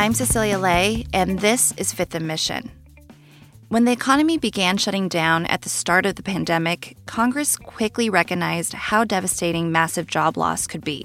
I'm Cecilia Lei, and this is Fifth Mission. When the economy began shutting down at the start of the pandemic, Congress quickly recognized how devastating massive job loss could be.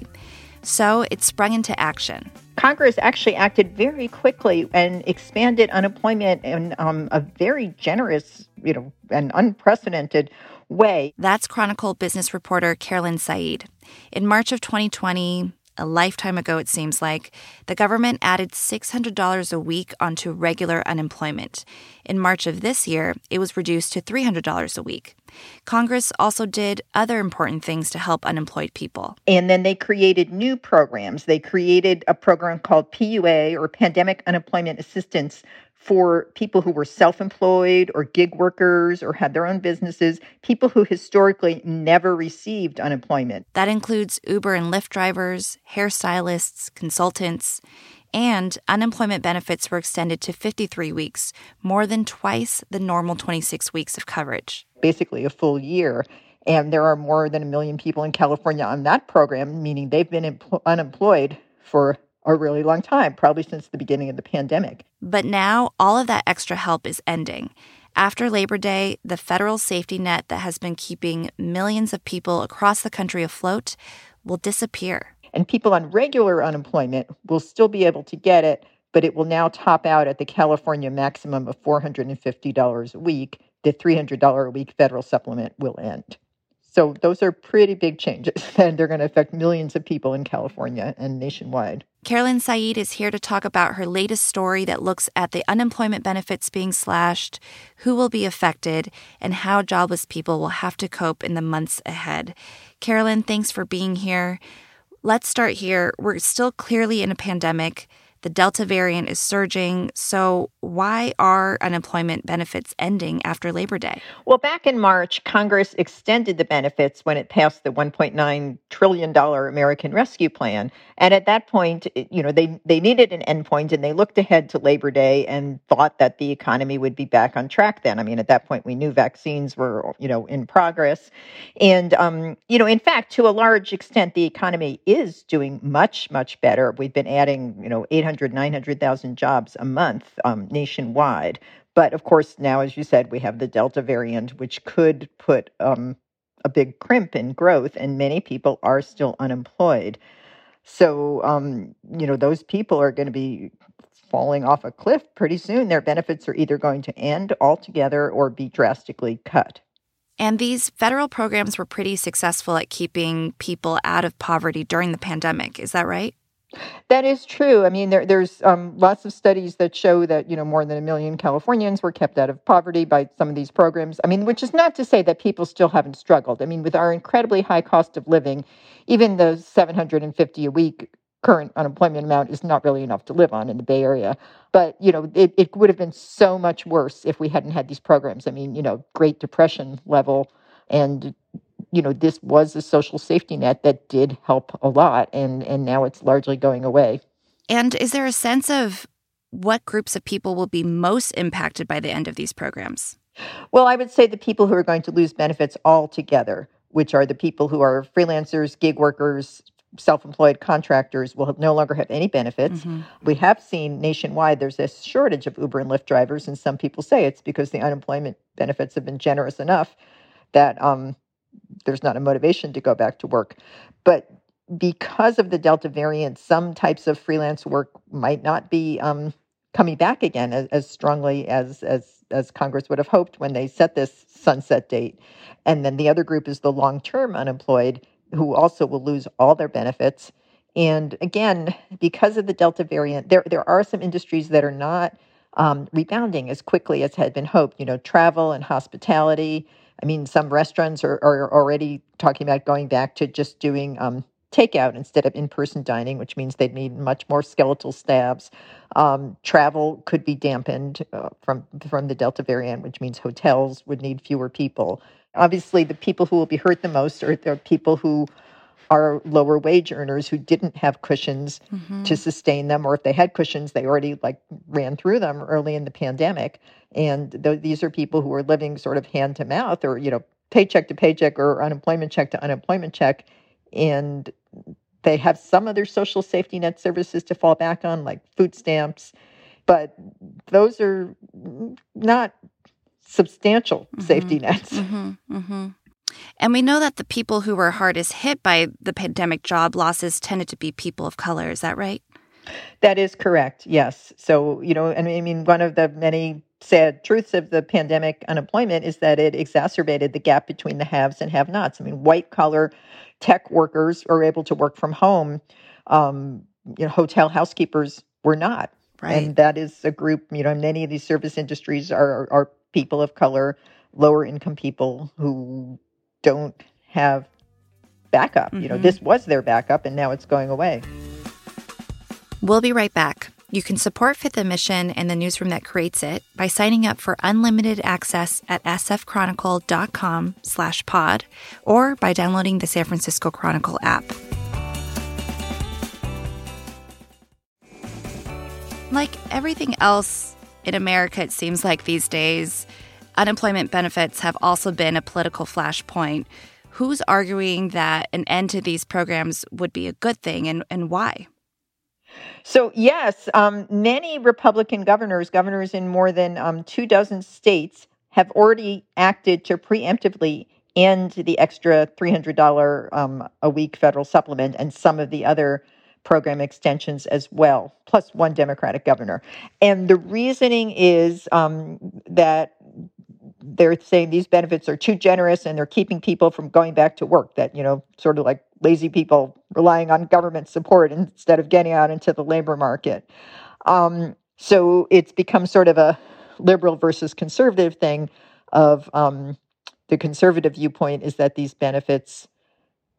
So it sprung into action. Congress actually acted very quickly and expanded unemployment in um, a very generous, you know, and unprecedented way. That's Chronicle business reporter Carolyn Said. In March of 2020, a lifetime ago it seems like, the government added $600 a week onto regular unemployment. In March of this year, it was reduced to $300 a week. Congress also did other important things to help unemployed people. And then they created new programs. They created a program called PUA or Pandemic Unemployment Assistance for people who were self employed or gig workers or had their own businesses, people who historically never received unemployment. That includes Uber and Lyft drivers, hairstylists, consultants, and unemployment benefits were extended to 53 weeks, more than twice the normal 26 weeks of coverage. Basically, a full year. And there are more than a million people in California on that program, meaning they've been empl- unemployed for a really long time, probably since the beginning of the pandemic. But now all of that extra help is ending. After Labor Day, the federal safety net that has been keeping millions of people across the country afloat will disappear. And people on regular unemployment will still be able to get it, but it will now top out at the California maximum of $450 a week. The $300 a week federal supplement will end. So those are pretty big changes, and they're going to affect millions of people in California and nationwide. Carolyn Said is here to talk about her latest story that looks at the unemployment benefits being slashed, who will be affected, and how jobless people will have to cope in the months ahead. Carolyn, thanks for being here. Let's start here. We're still clearly in a pandemic. The Delta variant is surging. So, why are unemployment benefits ending after Labor Day? Well, back in March, Congress extended the benefits when it passed the $1.9 trillion American Rescue Plan. And at that point, you know, they, they needed an endpoint and they looked ahead to Labor Day and thought that the economy would be back on track then. I mean, at that point, we knew vaccines were, you know, in progress. And, um, you know, in fact, to a large extent, the economy is doing much, much better. We've been adding, you know, 800 800, 900,000 jobs a month um, nationwide. But of course, now, as you said, we have the Delta variant, which could put um, a big crimp in growth, and many people are still unemployed. So, um, you know, those people are going to be falling off a cliff pretty soon. Their benefits are either going to end altogether or be drastically cut. And these federal programs were pretty successful at keeping people out of poverty during the pandemic. Is that right? That is true. I mean, there, there's um, lots of studies that show that you know more than a million Californians were kept out of poverty by some of these programs. I mean, which is not to say that people still haven't struggled. I mean, with our incredibly high cost of living, even the 750 a week current unemployment amount is not really enough to live on in the Bay Area. But you know, it, it would have been so much worse if we hadn't had these programs. I mean, you know, Great Depression level and you know, this was a social safety net that did help a lot, and and now it's largely going away. And is there a sense of what groups of people will be most impacted by the end of these programs? Well, I would say the people who are going to lose benefits altogether, which are the people who are freelancers, gig workers, self employed contractors, will no longer have any benefits. Mm-hmm. We have seen nationwide there's a shortage of Uber and Lyft drivers, and some people say it's because the unemployment benefits have been generous enough that um, there's not a motivation to go back to work. But because of the Delta variant, some types of freelance work might not be um, coming back again as, as strongly as, as as Congress would have hoped when they set this sunset date. And then the other group is the long term unemployed, who also will lose all their benefits. And again, because of the Delta variant, there there are some industries that are not um, rebounding as quickly as had been hoped. You know, travel and hospitality I mean, some restaurants are, are already talking about going back to just doing um, takeout instead of in-person dining, which means they'd need much more skeletal staffs. Um, travel could be dampened uh, from from the Delta variant, which means hotels would need fewer people. Obviously, the people who will be hurt the most are the people who are lower wage earners who didn't have cushions mm-hmm. to sustain them, or if they had cushions, they already like ran through them early in the pandemic. And th- these are people who are living sort of hand to mouth, or you know, paycheck to paycheck, or unemployment check to unemployment check, and they have some other social safety net services to fall back on, like food stamps, but those are not substantial mm-hmm. safety nets. Mm-hmm. And we know that the people who were hardest hit by the pandemic job losses tended to be people of color. Is that right? That is correct. Yes. So, you know, and I mean, one of the many sad truths of the pandemic unemployment is that it exacerbated the gap between the haves and have nots. I mean, white collar tech workers are able to work from home. Um, you know, hotel housekeepers were not. Right. And that is a group, you know, many of these service industries are, are people of color, lower income people who don't have backup. Mm-hmm. You know, mm-hmm. this was their backup and now it's going away. We'll be right back. You can support Fifth and Mission and the newsroom that creates it by signing up for unlimited access at sfchronicle.com slash pod or by downloading the San Francisco Chronicle app. Like everything else in America, it seems like these days, unemployment benefits have also been a political flashpoint. Who's arguing that an end to these programs would be a good thing and, and why? So, yes, um, many Republican governors, governors in more than um, two dozen states, have already acted to preemptively end the extra $300 um, a week federal supplement and some of the other program extensions as well, plus one Democratic governor. And the reasoning is um, that they're saying these benefits are too generous and they're keeping people from going back to work, that, you know, sort of like lazy people relying on government support instead of getting out into the labor market. Um, so it's become sort of a liberal versus conservative thing of um, the conservative viewpoint is that these benefits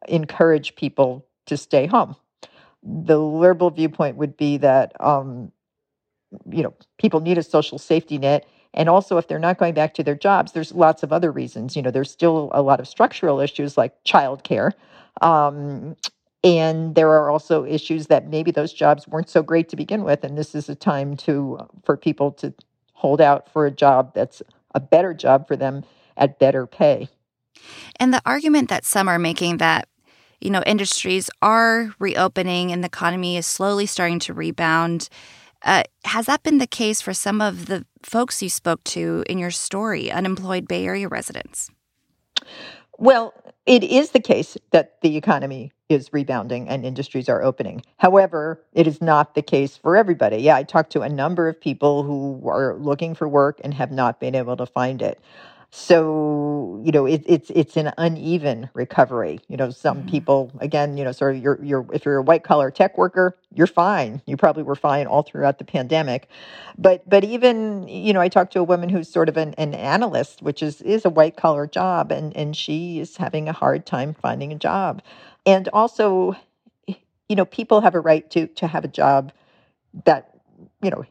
encourage people to stay home. The liberal viewpoint would be that um, you know people need a social safety net and also if they're not going back to their jobs there's lots of other reasons you know there's still a lot of structural issues like childcare um, and there are also issues that maybe those jobs weren't so great to begin with, and this is a time to for people to hold out for a job that's a better job for them at better pay. And the argument that some are making that you know industries are reopening and the economy is slowly starting to rebound. Uh, has that been the case for some of the folks you spoke to in your story, unemployed Bay Area residents? Well, it is the case that the economy is rebounding and industries are opening. However, it is not the case for everybody. Yeah, I talked to a number of people who are looking for work and have not been able to find it. So you know it, it's it's an uneven recovery. You know, some mm-hmm. people again, you know, sort of you're you're if you're a white collar tech worker, you're fine. You probably were fine all throughout the pandemic, but but even you know, I talked to a woman who's sort of an, an analyst, which is is a white collar job, and and she is having a hard time finding a job, and also, you know, people have a right to to have a job that you know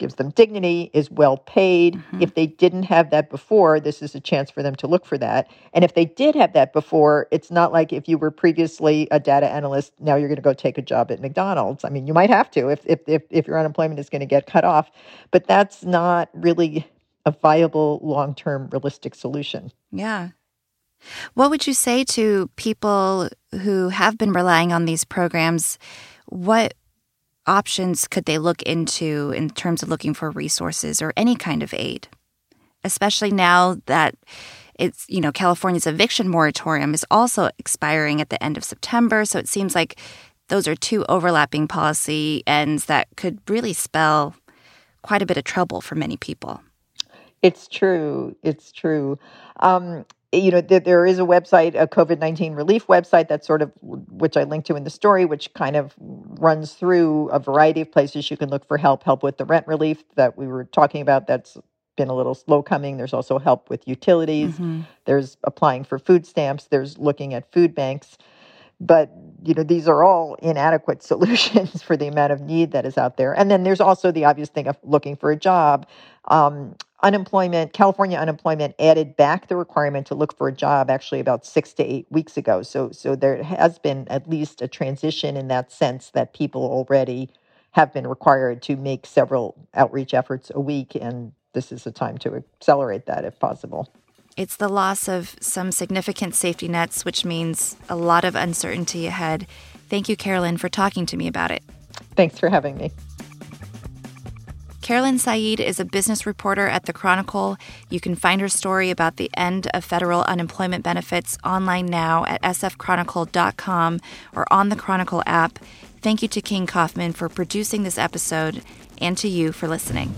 gives them dignity, is well paid. Mm-hmm. If they didn't have that before, this is a chance for them to look for that. And if they did have that before, it's not like if you were previously a data analyst, now you're going to go take a job at McDonald's. I mean, you might have to if if if, if your unemployment is going to get cut off, but that's not really a viable long-term realistic solution. Yeah. What would you say to people who have been relying on these programs? What options could they look into in terms of looking for resources or any kind of aid? Especially now that it's, you know, California's eviction moratorium is also expiring at the end of September. So it seems like those are two overlapping policy ends that could really spell quite a bit of trouble for many people. It's true. It's true. Um, you know, there, there is a website, a COVID 19 relief website that's sort of, which I linked to in the story, which kind of runs through a variety of places you can look for help, help with the rent relief that we were talking about. That's been a little slow coming. There's also help with utilities. Mm-hmm. There's applying for food stamps. There's looking at food banks. But, you know, these are all inadequate solutions for the amount of need that is out there. And then there's also the obvious thing of looking for a job. Um, unemployment, California unemployment added back the requirement to look for a job actually about six to eight weeks ago. So, so there has been at least a transition in that sense that people already have been required to make several outreach efforts a week, and this is a time to accelerate that if possible. It's the loss of some significant safety nets, which means a lot of uncertainty ahead. Thank you, Carolyn, for talking to me about it. Thanks for having me. Carolyn Said is a business reporter at The Chronicle. You can find her story about the end of federal unemployment benefits online now at sfchronicle.com or on the Chronicle app. Thank you to King Kaufman for producing this episode and to you for listening.